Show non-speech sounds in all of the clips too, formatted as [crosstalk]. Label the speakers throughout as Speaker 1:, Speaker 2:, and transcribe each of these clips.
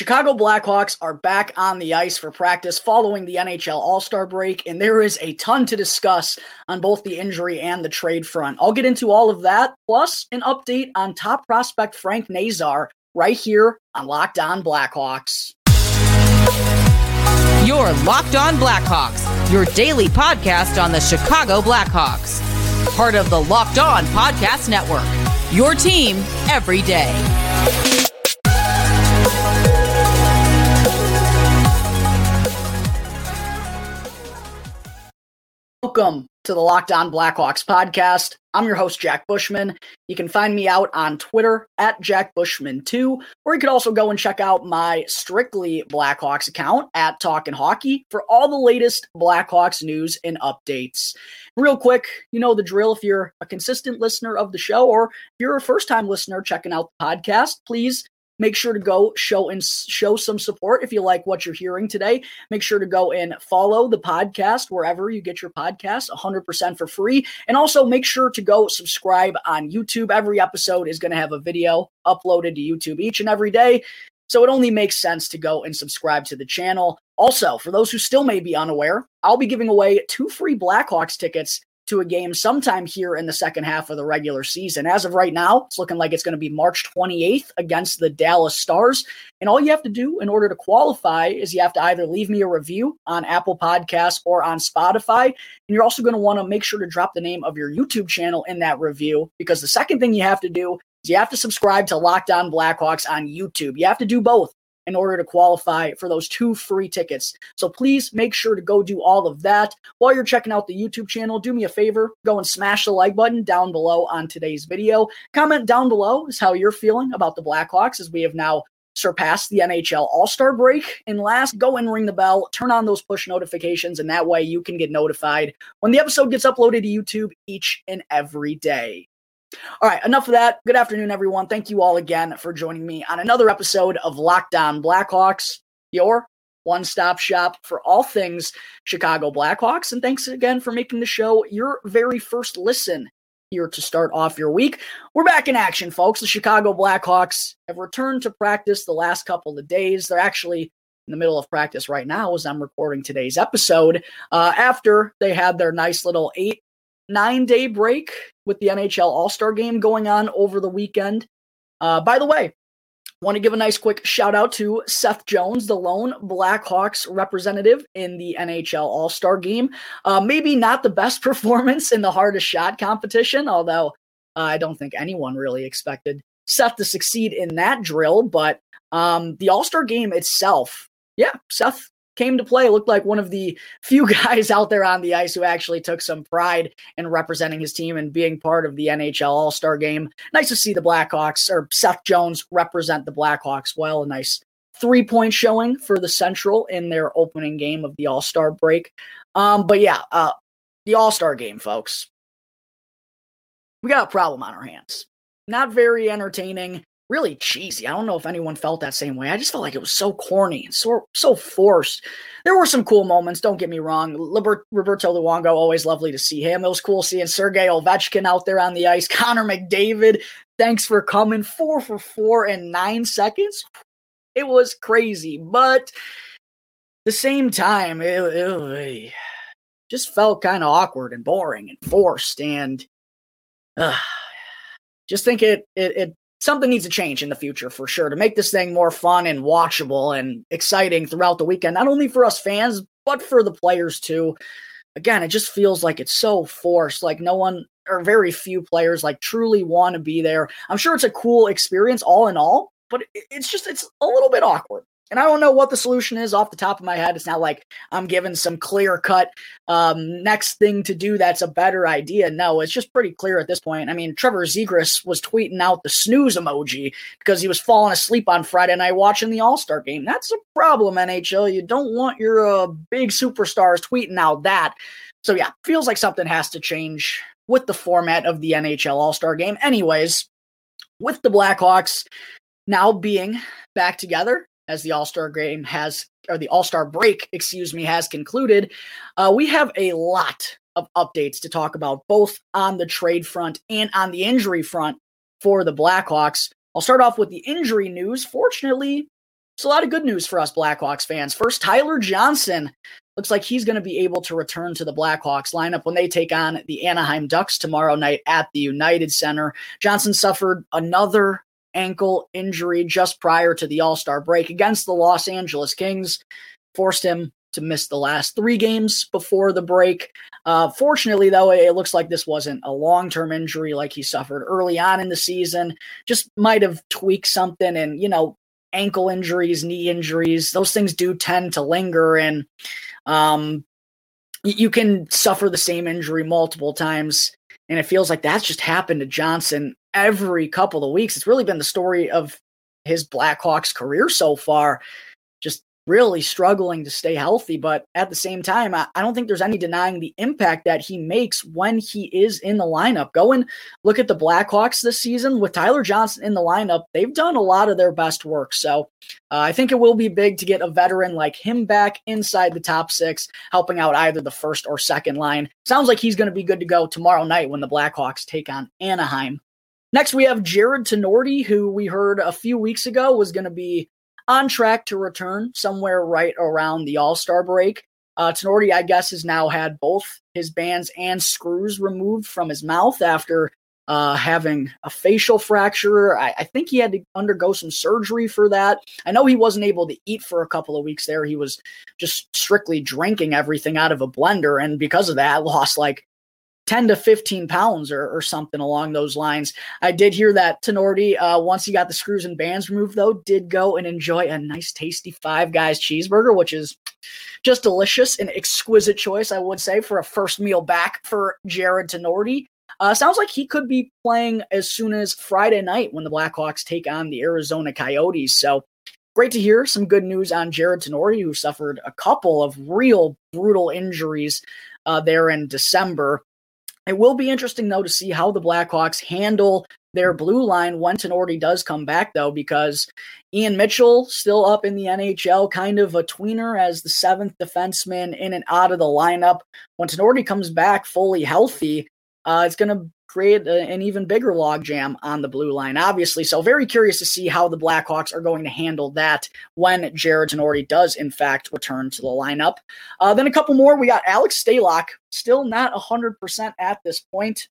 Speaker 1: Chicago Blackhawks are back on the ice for practice following the NHL All Star break, and there is a ton to discuss on both the injury and the trade front. I'll get into all of that, plus an update on top prospect Frank Nazar right here on Locked On Blackhawks.
Speaker 2: Your Locked On Blackhawks, your daily podcast on the Chicago Blackhawks. Part of the Locked On Podcast Network. Your team every day.
Speaker 1: Welcome to the Locked On Blackhawks podcast. I'm your host, Jack Bushman. You can find me out on Twitter at Jack Bushman2, or you could also go and check out my Strictly Blackhawks account at Talkin' Hockey for all the latest Blackhawks news and updates. Real quick, you know the drill. If you're a consistent listener of the show, or if you're a first time listener checking out the podcast, please Make sure to go show and show some support if you like what you're hearing today. Make sure to go and follow the podcast wherever you get your podcast 100% for free. And also make sure to go subscribe on YouTube. Every episode is going to have a video uploaded to YouTube each and every day. So it only makes sense to go and subscribe to the channel. Also, for those who still may be unaware, I'll be giving away two free Blackhawks tickets to a game sometime here in the second half of the regular season. As of right now, it's looking like it's going to be March 28th against the Dallas Stars. And all you have to do in order to qualify is you have to either leave me a review on Apple Podcasts or on Spotify. And you're also going to want to make sure to drop the name of your YouTube channel in that review because the second thing you have to do is you have to subscribe to Locked On Blackhawks on YouTube. You have to do both in order to qualify for those two free tickets. So please make sure to go do all of that. While you're checking out the YouTube channel, do me a favor, go and smash the like button down below on today's video. Comment down below is how you're feeling about the Blackhawks as we have now surpassed the NHL All Star break. And last, go and ring the bell, turn on those push notifications, and that way you can get notified when the episode gets uploaded to YouTube each and every day. All right, enough of that. Good afternoon, everyone. Thank you all again for joining me on another episode of Locked On Blackhawks, your one stop shop for all things Chicago Blackhawks. And thanks again for making the show your very first listen here to start off your week. We're back in action, folks. The Chicago Blackhawks have returned to practice the last couple of days. They're actually in the middle of practice right now as I'm recording today's episode uh, after they had their nice little eight nine day break with the NHL All Star game going on over the weekend. Uh, by the way, want to give a nice quick shout out to Seth Jones, the lone Blackhawks representative in the NHL All Star game. Uh, maybe not the best [laughs] performance in the hardest shot competition, although uh, I don't think anyone really expected Seth to succeed in that drill. But um, the All Star game itself, yeah, Seth came to play looked like one of the few [laughs] guys out there on the ice who actually took some pride in representing his team and being part of the NHL All Star game. Nice to see the Blackhawks or Seth Jones represent the Blackhawks well. A nice three point showing for the Central in their opening game of the All Star break. Um, but yeah, uh, the All Star game, folks. We got a problem on our hands. Not very entertaining really cheesy. I don't know if anyone felt that same way. I just felt like it was so corny and so so forced. There were some cool moments. Don't get me wrong. Roberto Luongo, always lovely to see him. It was cool seeing Sergei Ovechkin out there on the ice. [laughs] Connor McDavid, thanks for coming. Four for four in nine seconds. It was crazy, but the same time, it, it just felt kind of awkward and boring and forced. And uh, just think it, it it something needs to change in the future for sure to make this thing more fun and watchable and exciting throughout the weekend, not only for us fans, but for the players too. Again, it just feels like it's so forced. Like no one or very few players like truly want to be there. I'm sure it's a cool experience all in all, but it's just it's a little bit awkward. And I don't know what the solution is off the top of my head. It's not like I'm given some clear cut um, next thing to do that's a better idea. No, it's just pretty clear at this point. I mean, Trevor Zegras was tweeting out the snooze emoji because he was falling asleep on Friday night watching the All Star game. That's a problem, NHL. You don't want your uh, big superstars tweeting out that. So, yeah, feels like something has to change with the format of the NHL All Star game. Anyways, with the Blackhawks now being back together as the All Star game has, or the All Star break, excuse me, has concluded, uh, we have a lot of updates to talk about, both on the trade front and on the injury front for the Blackhawks. I'll start off with the injury news. Fortunately, It's a lot of good news for us Blackhawks fans. First, Tyler Johnson looks like he's going to be able to return to the Blackhawks lineup when they take on the Anaheim Ducks tomorrow night at the United Center. Johnson suffered another ankle injury just prior to the All Star break against the Los Angeles Kings, forced him to miss the last three games before the break. Uh, fortunately, though, it looks like this wasn't a long term injury like he suffered early on in the season. Just might have tweaked something. And, you know, ankle injuries, knee injuries, those things do tend to linger. And um, you can suffer the same injury multiple times. And it feels like that's just happened to Johnson every couple of weeks. It's really been the story of his Blackhawks career so far. Really struggling to stay healthy. But at the same time, I, I, don't think there's any denying the impact that he makes when he is in the lineup. Go and look at the Blackhawks this season with Tyler Johnson in the lineup. They've done a lot of their best work. So uh, I think it will be big to get a veteran like him back inside the top six, helping out either the first or second line. Sounds like he's going to be good to go tomorrow night when the Blackhawks take on Anaheim. Next, we have Jared Tinordi, who we heard a few weeks ago was going to be on track to return somewhere right around the All Star break. Uh, Tinordi, I guess, has now had both his bands and screws removed from his mouth after uh, having a facial fracture. I, I, think he had to undergo some surgery for that. I know he wasn't able to eat for a couple of weeks there. He was just strictly drinking everything out of a blender. And because of that, [laughs] lost like 10 to 15 pounds or, or something along those lines. I did hear that Tinordi, uh, once he got the screws and bands removed, though, did go and enjoy a nice, tasty Five Guys cheeseburger, which is just delicious and exquisite choice, I would say, for a first meal back for Jared Tinordi. Uh, sounds like he could be playing as soon as Friday night when the Blackhawks take on the Arizona Coyotes. So great to hear some good news on Jared Tinordi, who suffered a couple of real brutal injuries uh, there in December. It will be interesting, though, to see how the Blackhawks handle their blue line when Tinordi does come back, though, because Ian Mitchell still up in the NHL, kind of a tweener as the seventh defenseman in and out of the lineup. When Tinordi comes back fully healthy, uh, it's going to create a, an even bigger logjam on the blue line, obviously. So, very curious to see how the Blackhawks are going to handle that when Jared Tinordi does, in fact, return to the lineup. Uh, then a couple more. We got Alex Stalock, still not 100% at this point.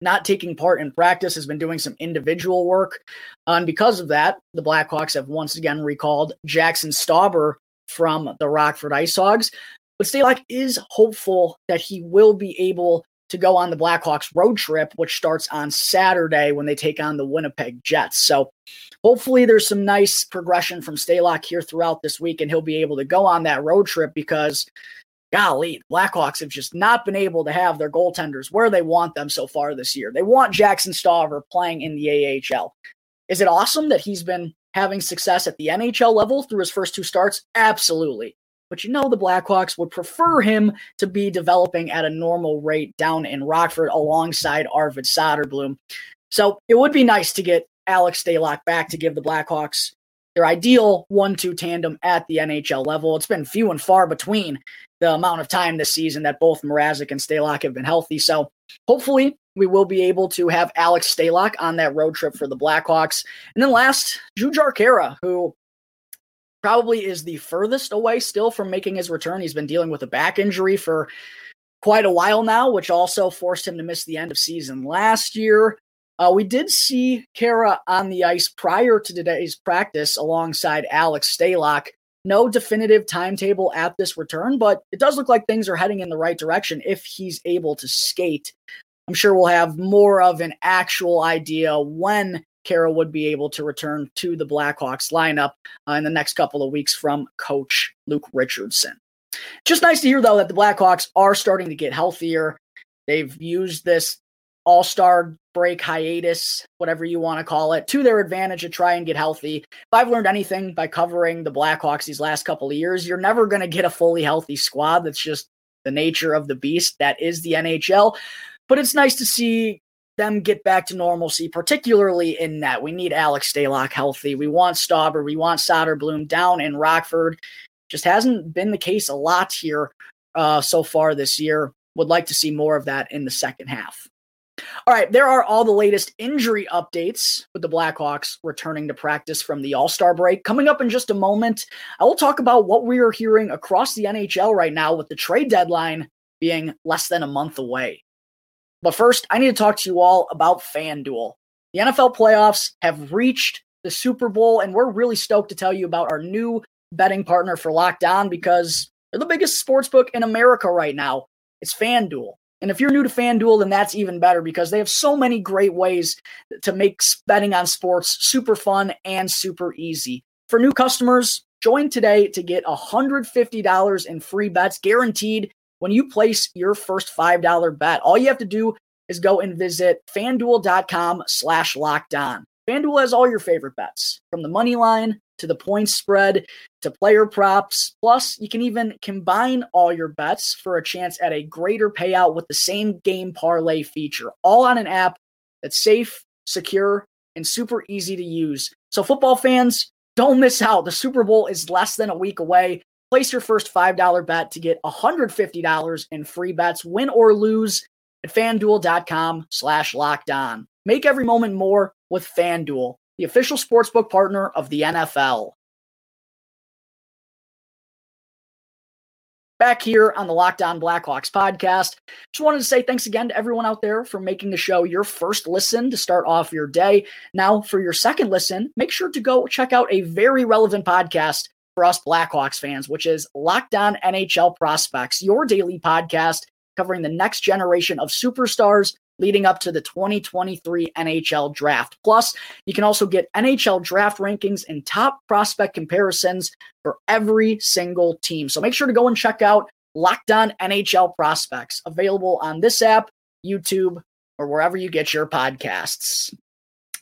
Speaker 1: Not taking part in practice, has been doing some individual work. And because of that, the Blackhawks have once again recalled Jaxson Stauber from the Rockford Ice Hogs. But Stalock is hopeful that he will be able to go on the Blackhawks road trip, which starts on Saturday when they take on the Winnipeg Jets. So hopefully there's some nice progression from Stalock here throughout this week, and he'll be able to go on that road trip because golly, Blackhawks have just not been able to have their goaltenders where they want them so far this year. They want Jaxson Stauber playing in the AHL. Is it awesome that he's been having success at the NHL level through his first two starts? Absolutely. But you know, the Blackhawks would prefer him to be developing at a normal rate down in Rockford alongside Arvid Soderblom. So it would be nice to get Alex Stalock back to give the Blackhawks their ideal one two tandem at the NHL level. It's been few and far between the amount of time this season that both Mrazek and Stalock have been healthy. So hopefully we will be able to have Alex Stalock on that road trip for the Blackhawks. And then last, Jujhar Khaira, who probably is the furthest away still from making his return. He's been dealing with a back injury for quite a while now, which also forced him to miss the end of season last year. Uh, we did see Khaira on the ice prior to today's practice alongside Alex Stalock. No definitive timetable at this return, but it does look like things are heading in the right direction if he's able to skate. I'm sure we'll have more of an actual idea when Khaira would be able to return to the Blackhawks lineup uh, in the next couple of weeks from coach Luke Richardson. Just nice to hear, though, that the Blackhawks are starting to get healthier. They've used this all star break hiatus, whatever you want to call it, to their advantage to try and get healthy. If I've learned anything by covering the Blackhawks these last couple of years, you're never going to get a fully healthy squad. That's just the nature of the beast that is the NHL. But it's nice to see them get back to normalcy, particularly in that we need Alex Stalock healthy. We want Stauber, we want Soderblom down in Rockford. Just hasn't been the case a lot here uh, so far this year. Would like to see more of that in the second half. All right, there are all the latest injury updates with the Blackhawks returning to practice from the All Star break. Coming up in just a moment, I will talk about what we are hearing across the NHL right now with the trade deadline being less than a month away. But first, I need to talk to you all about FanDuel. The NFL playoffs have reached the Super Bowl, and we're really stoked to tell you about our new betting partner for Locked On because they're the biggest sports book in America right now. It's FanDuel. And if you're new to FanDuel, then that's even better because they have so many great ways to make betting on sports super fun and super easy. For new customers, join today to get $150 in free bets guaranteed when you place your first $5 bet. All you have to do is go and visit fanduel.com slash locked on. FanDuel has all your favorite bets from the money line to the point spread to player props. Plus, you can even combine all your bets for a chance at a greater payout with the same game parlay feature, all on an app that's safe, secure, and super easy to use. So, football fans, don't miss out. The Super Bowl is less than a week away. Place your first $5 bet to get $150 in free bets, win or lose, at fanduel.com slash locked on. Make every moment more with FanDuel, the official sportsbook partner of the NFL. Back here on the Locked On Blackhawks podcast. Just wanted to say thanks again to everyone out there for making the show your first listen to start off your day. Now, for your second listen, make sure to go check out a very relevant podcast for us Blackhawks fans, which is Locked On NHL Prospects, your daily podcast covering the next generation of superstars leading up to the 2023 NHL draft. Plus, you can also get NHL draft rankings and top prospect comparisons for every single team. So make sure to go and check out Locked On NHL Prospects, available on this app, YouTube, or wherever you get your podcasts.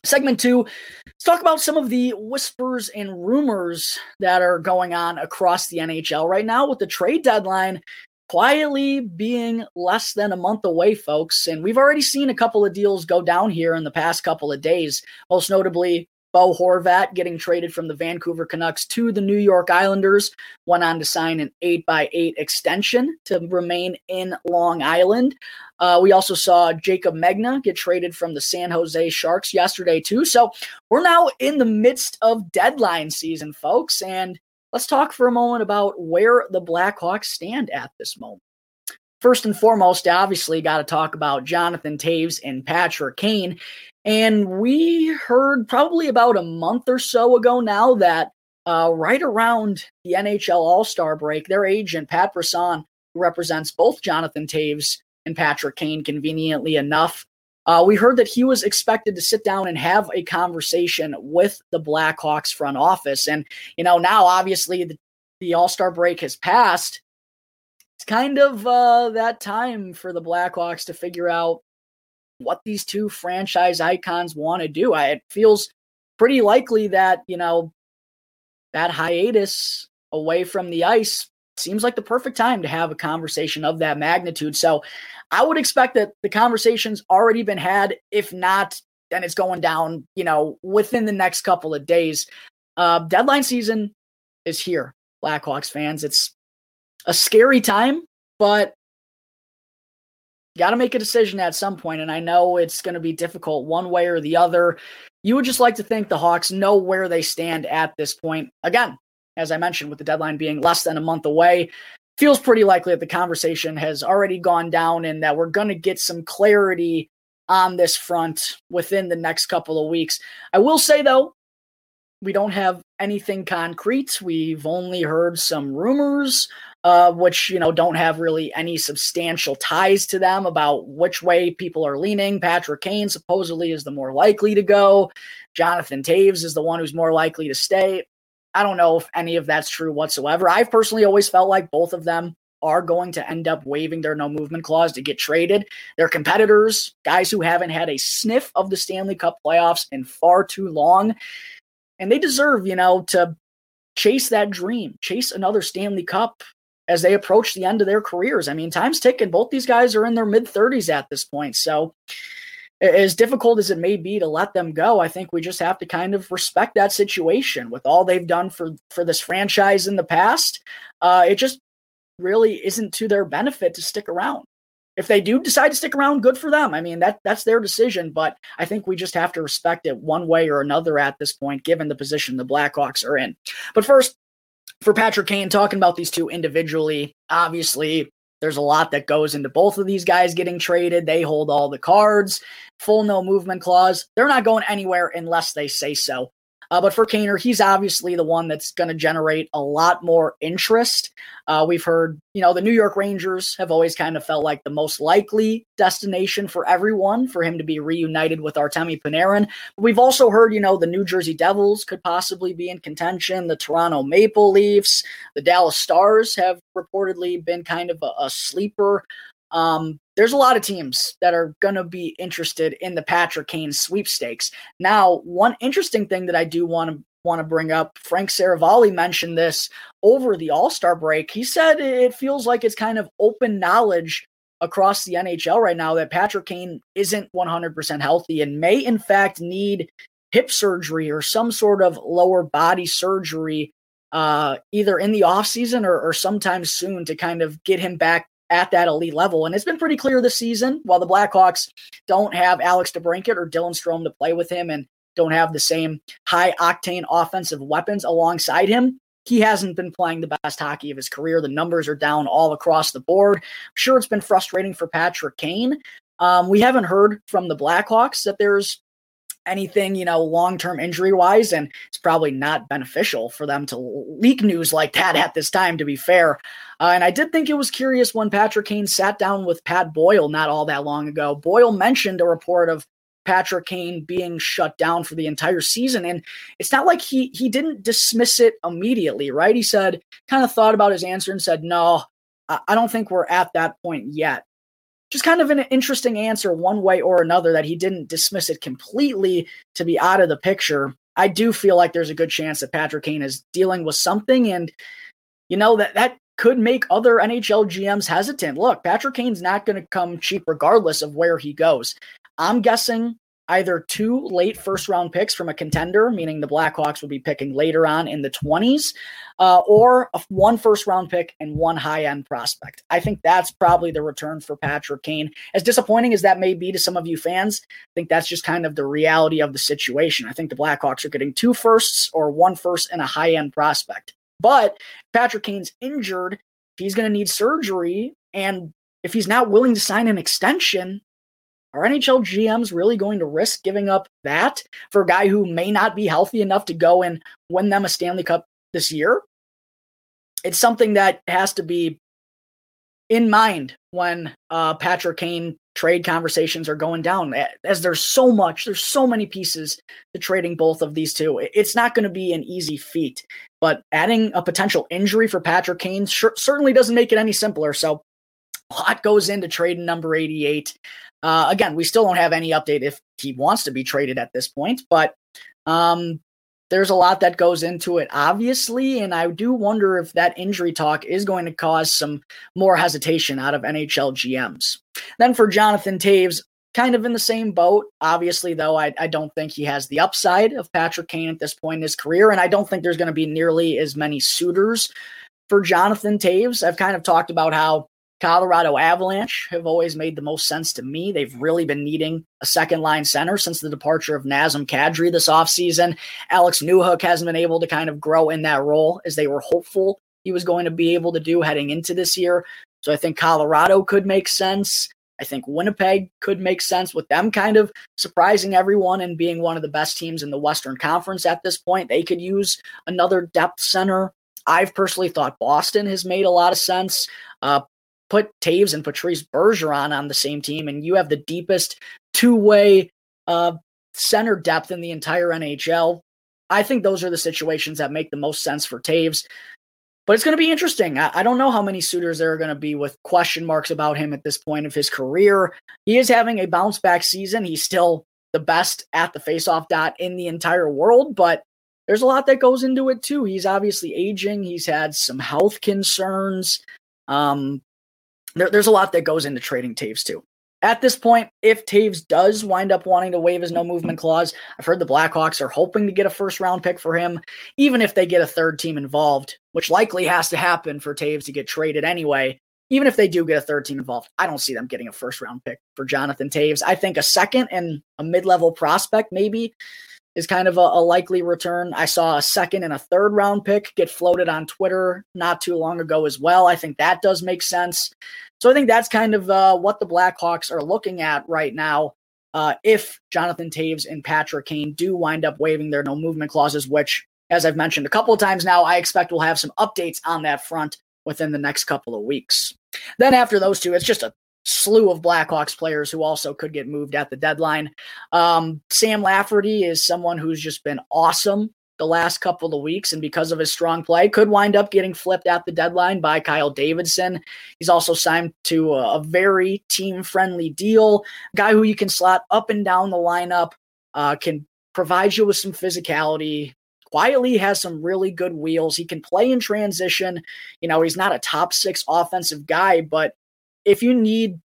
Speaker 1: Segment two, let's talk about some of the whispers and rumors that are going on across the NHL right now with the trade deadline quietly being less than a month away, folks. And we've already seen a couple of deals go down here in the past couple of days, most notably Bo Horvat getting traded from the Vancouver Canucks to the New York Islanders, went on to sign an 8 by 8 extension to remain in Long Island. Uh, we also saw Jaycob Megna get traded from the San Jose Sharks yesterday, too. So we're now in the midst of deadline season, folks. And let's talk for a moment about where the Blackhawks stand at this moment. First and foremost, obviously, got to talk about Jonathan Toews and Patrick Kane. And we heard probably about a month or so ago now that uh, right around the NHL All Star break, their agent, Pat Brisson, who represents both Jonathan Toews and Patrick Kane, conveniently enough, uh, we heard that he was expected to sit down and have a conversation with the Blackhawks front office. And, you know, now obviously the, the All Star break has passed. Kind of uh, that time for the Blackhawks to figure out what these two franchise icons want to do. I, it feels pretty likely that, you know, that hiatus away from the ice seems like the perfect time to have a conversation of that magnitude. So I would expect that the conversation's already been had. If not, then it's going down, you know, within the next couple of days. Uh, deadline season is here, Blackhawks fans. It's a scary time, but got to make a decision at some point, and I know it's going to be difficult one way or the other. You would just like to think the Hawks know where they stand at this point. Again, as I mentioned, with the deadline being less than a month away, feels pretty likely that the conversation has already gone down and that we're going to get some clarity on this front within the next couple of weeks. I will say, though, we don't have anything concrete. We've only heard some rumors, uh, which you know don't have really any substantial ties to them about which way people are leaning. Patrick Kane supposedly is the more likely to go. Jonathan Toews is the one who's more likely to stay. I don't know if any of that's true whatsoever. I've personally always felt like both of them are going to end up waiving their no movement clause to get traded. They're competitors, guys who haven't had a sniff of the Stanley Cup playoffs in far too long. And they deserve, you know, to chase that dream, chase another Stanley Cup as they approach the end of their careers. I mean, time's ticking. Both these guys are in their mid 30s at this point. So as difficult as it may be to let them go, I think we just have to kind of respect that situation with all they've done for for this franchise in the past. Uh, it just really isn't to their benefit to stick around. if they do decide to stick around, good for them. I mean, that that's their decision, but I think we just have to respect it one way or another at this point, given the position the Blackhawks are in. But first, for Patrick Kane, talking about these two individually, obviously there's a lot that goes into both of these guys getting traded. They hold all the cards, full no movement clause. They're not going anywhere unless they say so. Uh, but for Kaner, he's obviously the one that's going to generate a lot more interest. Uh, we've heard, you know, the New York Rangers have always kind of felt like the most likely destination for everyone for him to be reunited with Artemi Panarin. We've also heard, you know, the New Jersey Devils could possibly be in contention. The Toronto Maple Leafs, the Dallas Stars have reportedly been kind of a, a sleeper. Um, there's a lot of teams that are going to be interested in the Patrick Kane sweepstakes. Now, one interesting thing that I do want to want to bring up, Frank Seravalli mentioned this over the All-Star break. He said it feels like it's kind of open knowledge across the NHL right now that Patrick Kane isn't 100% healthy and may in fact need hip surgery or some sort of lower body surgery uh, either in the offseason or, or sometime soon to kind of get him back at that elite level. And it's been pretty clear this season, while the Blackhawks don't have Alex DeBrincat or Dylan Strome to play with him and don't have the same high octane offensive weapons alongside him, he hasn't been playing the best hockey of his career. The numbers are down all across the board. I'm sure it's been frustrating for Patrick Kane. Um, we haven't heard from the Blackhawks that there's anything, you know, long term injury wise. And it's probably not beneficial for them to leak news like that at this time, to be fair. Uh, and I did think it was curious when Patrick Kane sat down with Pat Boyle not all that long ago. Boyle mentioned a report of Patrick Kane being shut down for the entire season. And it's not like he he didn't dismiss it immediately, right? He said, kind of thought about his answer and said, no, I don't think we're at that point yet just kind of an interesting answer one way or another that he didn't dismiss it completely to be out of the picture. I do feel like there's a good chance that Patrick Kane is dealing with something and you know that that could make other NHL GMs hesitant. Look, Patrick Kane's not going to come cheap regardless of where he goes. I'm guessing either two late first round picks from a contender, meaning the Blackhawks will be picking later on in the 20s, uh, or a, one first round pick and one high end prospect. I think that's probably the return for Patrick Kane. As disappointing as that may be to some of you fans, I think that's just kind of the reality of the situation. I think the Blackhawks are getting two firsts or one first and a high end prospect. But Patrick Kane's injured, he's going to need surgery. And if he's not willing to sign an extension, are NHL GMs really going to risk giving up that for a guy who may not be healthy enough to go and win them a Stanley Cup this year? It's something that has to be in mind when uh, Patrick Kane trade conversations are going down. As there's so much, there's so many pieces to trading both of these two. It's not going to be an easy feat, but adding a potential injury for Patrick Kane sure, certainly doesn't make it any simpler. So a lot goes into trading number 88. Uh, again, we still don't have any update if he wants to be traded at this point, but um, there's a lot that goes into it, obviously. And I do wonder if that injury talk is going to cause some more hesitation out of NHL GMs. Then for Jonathan Toews, kind of in the same boat. Obviously, though, I, I don't think he has the upside of Patrick Kane at this point in his career. And I don't think there's going to be nearly as many suitors for Jonathan Toews. I've kind of talked about how Colorado Avalanche have always made the most sense to me. They've really been needing a second line center since the departure of Nazem Kadri this offseason. Alex Newhook hasn't been able to kind of grow in that role as they were hopeful he was going to be able to do heading into this year. So I think Colorado could make sense. I think Winnipeg could make sense with them kind of surprising everyone and being one of the best teams in the Western Conference at this point. They could use another depth center. I've personally thought Boston has made a lot of sense. Uh, put Toews and Patrice Bergeron on the same team, and you have the deepest two way uh, center depth in the entire NHL. I think those are the situations that make the most sense for Toews. But it's going to be interesting. I, I, don't know how many suitors there are going to be with question marks about him at this point of his career. He is having a bounce back season. He's still the best at the faceoff dot in the entire world, but there's a lot that goes into it too. He's obviously aging. He's had some health concerns. Um, there, there's a lot that goes into trading Toews too. At this point, if Toews does wind up wanting to waive his no movement clause, I've heard the Blackhawks are hoping to get a first round pick for him, even if they get a third team involved, which likely has to happen for Toews to get traded anyway. even if they do get a third team involved, I don't see them getting a first round pick for Jonathan Toews. I think a second and a mid level prospect maybe is kind of a, a, likely return. I saw a second and a third round pick get floated on Twitter not too long ago as well. I think that does make sense. So I think that's kind of uh, what the Blackhawks are looking at right now. Uh, if Jonathan Toews and Patrick Kane do wind up waiving their no movement clauses, which, as I've mentioned a couple of times now, I expect we'll have some updates on that front within the next couple of weeks. Then after those two, it's just a slew of Blackhawks players who also could get moved at the deadline. Um, Sam Lafferty is someone who's just been awesome the last couple of weeks, and because of his strong play, could wind up getting flipped at the deadline by Kyle Davidson. He's also signed to a, a very team friendly deal, guy who you can slot up and down the lineup, uh, can provide you with some physicality. Quietly has some really good wheels. He can play in transition. You know, he's not a top six offensive guy, but if you need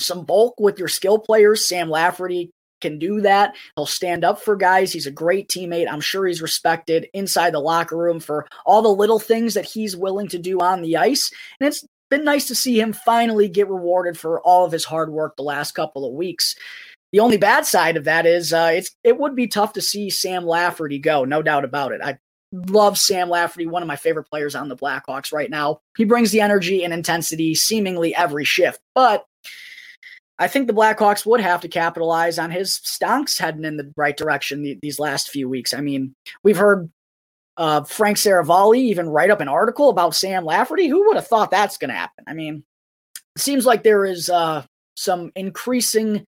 Speaker 1: some bulk with your skill players, Sam Lafferty can do that. He'll stand up for guys. He's a great teammate. I'm sure he's respected inside the locker room for all the little things that he's willing to do on the ice. And it's been nice to see him finally get rewarded for all of his hard work the last couple of weeks. The only bad side of that is uh, it's it would be tough to see Sam Lafferty go, no doubt about it. I love Sam Lafferty, one of my favorite players on the Blackhawks right now. He brings the energy and intensity seemingly every shift, but I think the Blackhawks would have to capitalize on his stonks heading in the right direction these last few weeks. I mean, we've heard uh, Frank Seravalli even write up an article about Sam Lafferty. Who would have thought that's going to happen? I mean, it seems like there is uh, some increasing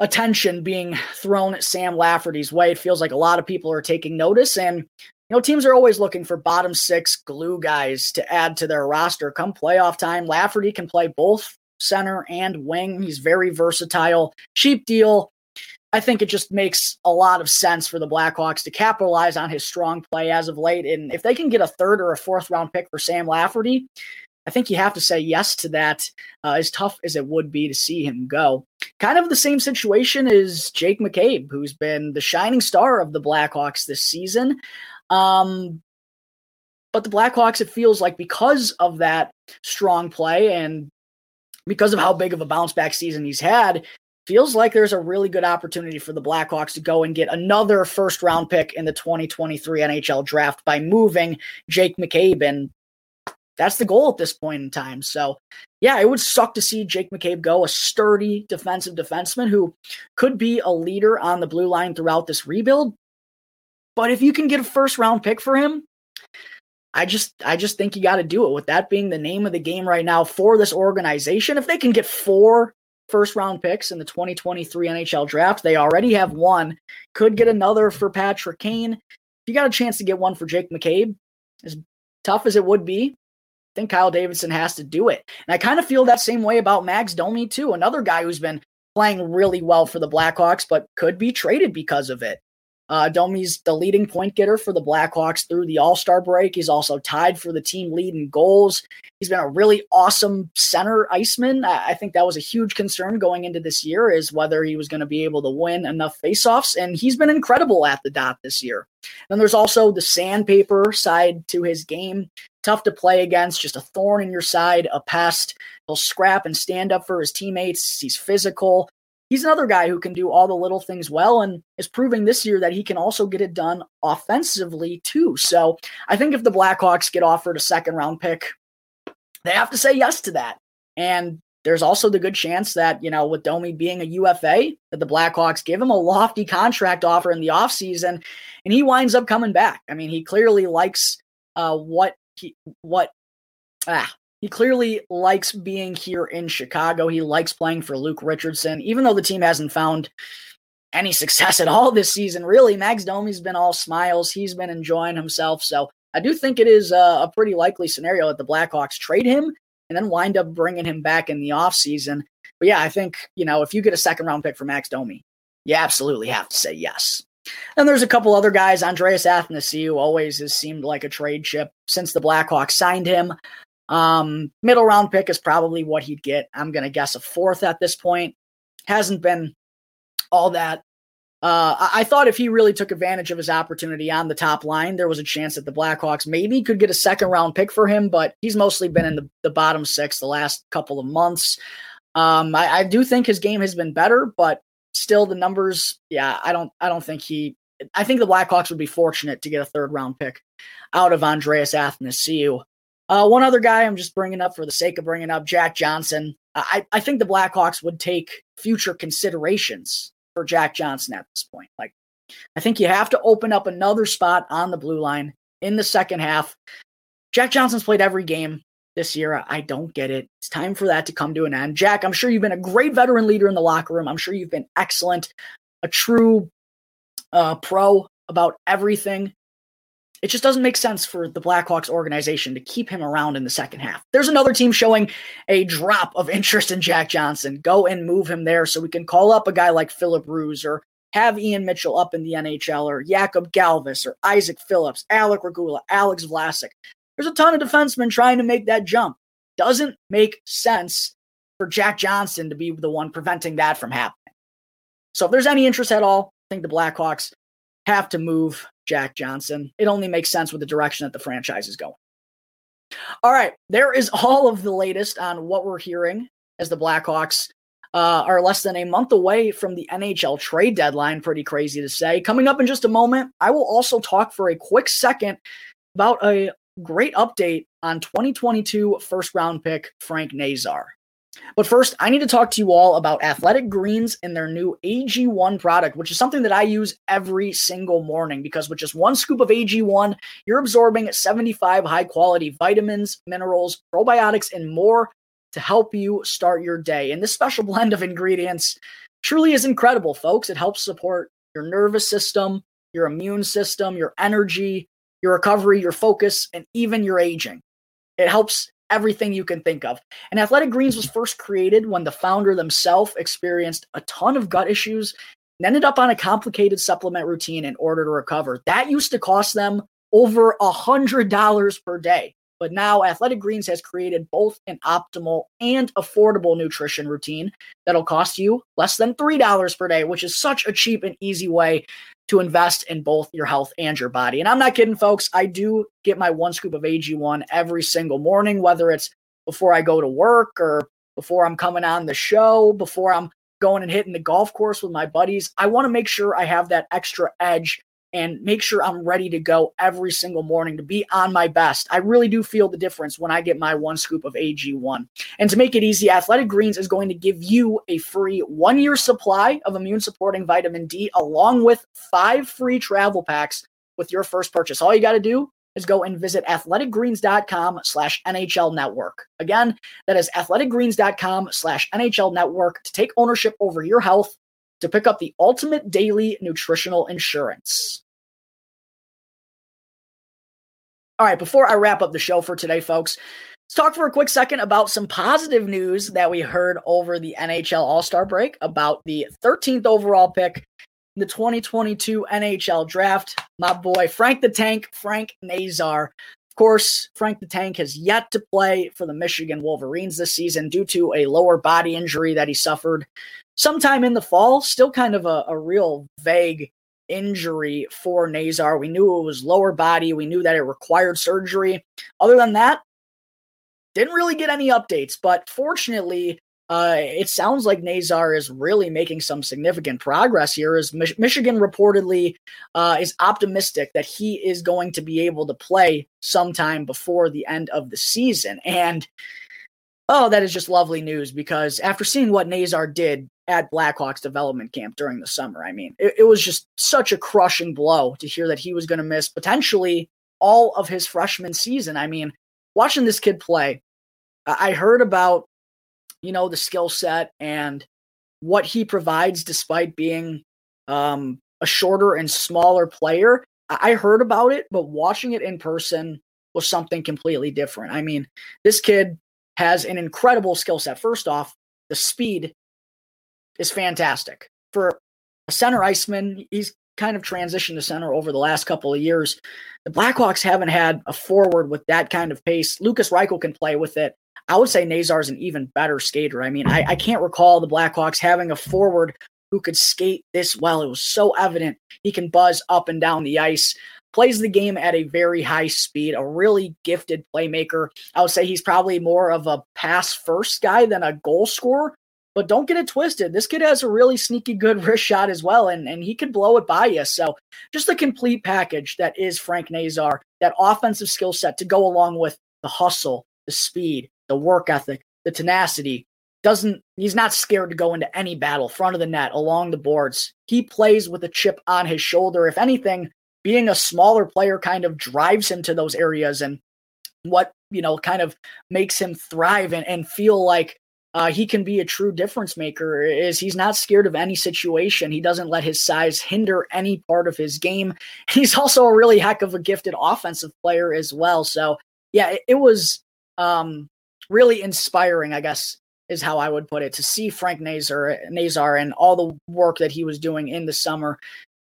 Speaker 1: attention being thrown at Sam Lafferty's way. It feels like a lot of people are taking notice, and you know, teams are always looking for bottom six glue guys to add to their roster. Come playoff time, Lafferty can play both center and wing. He's very versatile. Cheap deal. I think it just makes a lot of sense for the Blackhawks to capitalize on his strong play as of late. And if they can get a third or a fourth round pick for Sam Lafferty, I think you have to say yes to that, uh, as tough as it would be to see him go. Kind of the same situation as Jake McCabe, who's been the shining star of the Blackhawks this season. Um, but the Blackhawks, it feels like because of that strong play and because of how big of a bounce back season he's had, feels like there's a really good opportunity for the Blackhawks to go and get another first round pick in the 2023 NHL draft by moving Jake McCabe. And that's the goal at this point in time. So, yeah, it would suck to see Jake McCabe go, a sturdy defensive defenseman who could be a leader on the blue line throughout this rebuild. But if you can get a first round pick for him, I just I just think you got to do it with that being the name of the game right now for this organization. If they can get four first round picks in the 2023 NHL draft, they already have one. Could get another for Patrick Kane. If you got a chance to get one for Jake McCabe, as tough as it would be, think Kyle Davidson has to do it. And I kind of feel that same way about Max Domi too, another guy who's been playing really well for the Blackhawks, but could be traded because of it. Uh, Domi's the leading point getter for the Blackhawks through the All Star break. He's also tied for the team lead in goals. He's been a really awesome center iceman. I, I think that was a huge concern going into this year is whether he was going to be able to win enough faceoffs, and he's been incredible at the dot this year. Then there's also the sandpaper side to his game. Tough to play against, just a thorn in your side, a pest. He'll scrap and stand up for his teammates. He's physical he's another guy who can do all the little things well and is proving this year that he can also get it done offensively too. So I think if the Blackhawks get offered a second round pick, they have to say yes to that. And there's also the good chance that, you know, with Domi being a UFA, that the Blackhawks give him a lofty contract offer in the offseason and he winds up coming back. I mean, he clearly likes uh, what he what ah he clearly likes being here in Chicago. He likes playing for Luke Richardson, even though the team hasn't found any [laughs] success at all this season. Really, Max Domi's been all smiles. He's been enjoying himself. So I do think it is a, a pretty likely scenario that the Blackhawks trade him and then wind up bringing him back in the offseason. But yeah, I think, you know, if you get a second round pick for Max Domi, you absolutely have to say yes. And there's a couple other guys. Andreas Athanasiou always has seemed like a trade chip since the Blackhawks signed him. Um, middle round pick is probably what he'd get. I'm going to guess a fourth at this point. Hasn't been all that Uh, I-, I thought if he really took advantage of his opportunity on the top line, there was a chance that the Blackhawks maybe could get a second round pick for him, but he's mostly been in the, the bottom six the last couple of months. Um, I, I do think his game has been better, but still the numbers, yeah, I don't I don't think he I think the Blackhawks would be fortunate to get a third round pick out of Andreas Athanasiou. Uh, one other guy I'm just bringing up for the sake of bringing up, Jack Johnson. I, I think the Blackhawks would take future considerations for Jack Johnson at this point. Like, I think you have to open up another spot on the blue line in the second half. Jack Johnson's played every game this year. I don't get it. It's time for that to come to an end. Jack, I'm sure you've been a great veteran leader in the locker room. I'm sure you've been excellent, a true uh, pro about everything. It just doesn't make sense for the Blackhawks organization to keep him around in the second half. There's another team showing a drop of interest in Jack Johnson. Go and move him there so we can call up a guy like Filip Roos or have Ian Mitchell up in the NHL or Jakub Galvas or Isaak Phillips, Alec Regula, Alex Vlasic. There's a ton of defensemen trying to make that jump. Doesn't make sense for Jack Johnson to be the one preventing that from happening. So if there's any interest at all, I think the Blackhawks have to move Jack Johnson. It only makes sense with the direction that the franchise is going. All right, there is [laughs] all of the latest on what we're hearing as the Blackhawks uh, are less than a month away from the NHL trade deadline. Pretty crazy to say. Coming up in just a moment, I will also talk for a quick second about a great update on 2022 first round pick Frank Nazar. But first, I need to talk to you all about Athletic Greens and their new AG1 product, which is something that I use every single morning because with just one scoop of AG1, you're absorbing 75 high quality vitamins, minerals, probiotics, and more to help you start your day. And this special [laughs] blend of ingredients truly is incredible, folks. It helps support your nervous system, your immune system, your energy, your recovery, your focus, and even your aging. It helps everything you can think of. And Athletic Greens was first created when the founder themselves experienced a ton of gut issues and ended up on a complicated supplement routine in order to recover. That used to cost them over a hundred dollars per day. But now Athletic Greens has created both an optimal and affordable nutrition routine that'll cost you less than $3 per day, which is such a cheap and easy way to invest in both your health and your body. And I'm not kidding, folks. I do get my one scoop of AG1 every single morning, whether it's before I go to work or before I'm coming on the show, before I'm going and hitting the golf course with my buddies. I want to make sure I have that extra edge and make sure I'm ready to go every single morning to be on my best. I really do feel the difference when I get my one scoop of AG1. And to make it easy, Athletic Greens is going to give you a free one year supply of immune supporting vitamin D along with five free travel packs with your first purchase. All you got to do is go and visit athleticgreens.com slash NHL network. Again, that is athleticgreens.com slash NHL network to take ownership over your health to pick up the ultimate daily nutritional insurance. All right, before I wrap up the show for today, folks, let's talk for a quick second about some positive news that we heard over the NHL All Star break about the 13th overall pick in the 2022 NHL draft. My boy, Frank the Tank, Frank Nazar. Of course, Frank the Tank has yet to play for the Michigan Wolverines this season due to a lower body injury that he suffered sometime in the fall. Still kind of a, a real vague injury for Nazar. We knew it was lower body. We knew that it required surgery. Other than that, didn't really get any updates. But fortunately, uh, it sounds like Nazar is really making some significant progress here. As Mich- Michigan reportedly uh, is optimistic that he is going to be able to play sometime before the end of the season. And oh, that is just lovely news because after seeing what Nazar did at Blackhawks development camp during the summer. I mean, it, it was just such a crushing blow to hear that he was going to miss potentially all of his freshman season. I mean, watching this kid play, I heard about, you know, the skill set and what he provides despite being um, a shorter and smaller player. I heard about it, but watching it in person was something completely different. I mean, this kid has an incredible skill set. First off, the speed is fantastic. For a center iceman, he's kind of transitioned to center over the last couple of years. The Blackhawks haven't had a forward with that kind of pace. Lukas Reichel can play with it. I would say Nazar is an even better skater. I mean, I, I can't recall the Blackhawks having a forward who could skate this well. It was so evident he can buzz up and down the ice plays the game at a very high speed, a really gifted playmaker. I would say he's probably more of a pass first guy than a goal scorer. But don't get it twisted. This kid has a really sneaky good [laughs] wrist shot as well, and, and he could blow it by you. So just the complete package that is Frank Nazar, that offensive skill set to go along with the hustle, the speed, the work ethic, the tenacity. Doesn't he's not scared to go into any battle, front of the net, along the boards. He plays with a chip on his shoulder. If anything, being a smaller player kind of drives him to those areas and what you know kind of makes him thrive and, and feel like uh, he can be a true difference maker is he's not scared of any situation he doesn't let his size hinder any part of his game [laughs] he's also a really heck of a gifted offensive player as well so yeah it, it was um, really inspiring i guess is how I would put it to see Frank Nazar, Nazar and all the work that he was doing in the summer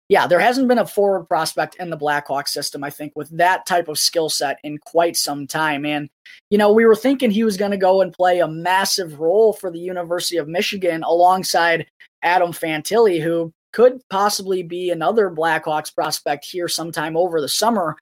Speaker 1: yeah, there hasn't been a forward prospect in the Blackhawk system, I think, with that type of skill set in quite some time. And, you know, we were thinking he was going to go and play a massive role for the University of Michigan alongside Adam Fantilli, who could possibly be another Blackhawks prospect here sometime over the summer.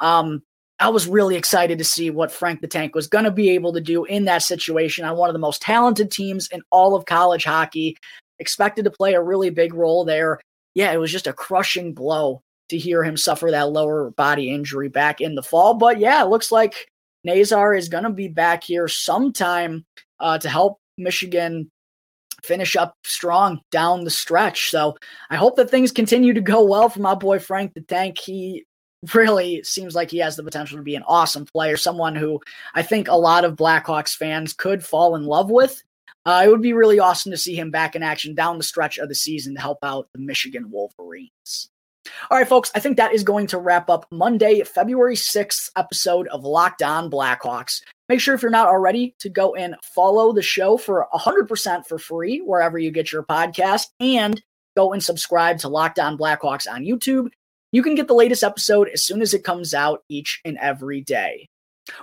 Speaker 1: Um, I was really excited to see what Frank the Tank was going to be able to do in that situation on one of the most talented teams in all of college hockey. Expected to play a really big role there yeah, it was just a crushing blow to hear him suffer that lower body injury back in the fall. But yeah, it looks like Nazar is going to be back here sometime uh, to help Michigan finish up strong down the stretch. So I hope that things continue to go well for my boy Frank the Tank. He really seems like he has the potential to be an awesome player, someone who I think a lot of Blackhawks fans could fall in love with. Uh, it would be really awesome to see him back in action down the stretch of the season to help out the Michigan Wolverines. All right, folks, I think that is going to wrap up Monday, February 6th episode of Locked On Blackhawks. Make sure if you're not already to go and follow the show for 100% for free wherever you get your podcast and go and subscribe to Locked On Blackhawks on YouTube. You can get the latest episode as soon as it comes out each and every day.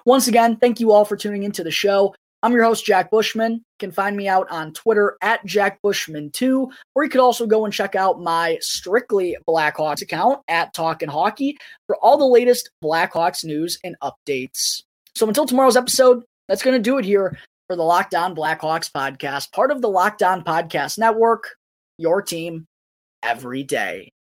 Speaker 1: Once again, thank you all for tuning into the show. I'm your host, Jack Bushman. You can find me out on Twitter at Jack Bushman2, or you could also go and check out my Strictly Blackhawks account at Talkin' Hockey for all the latest Blackhawks news and updates. So until tomorrow's episode, that's going to do it here for the Locked On Blackhawks podcast, part of the Locked On Podcast Network, your team every day.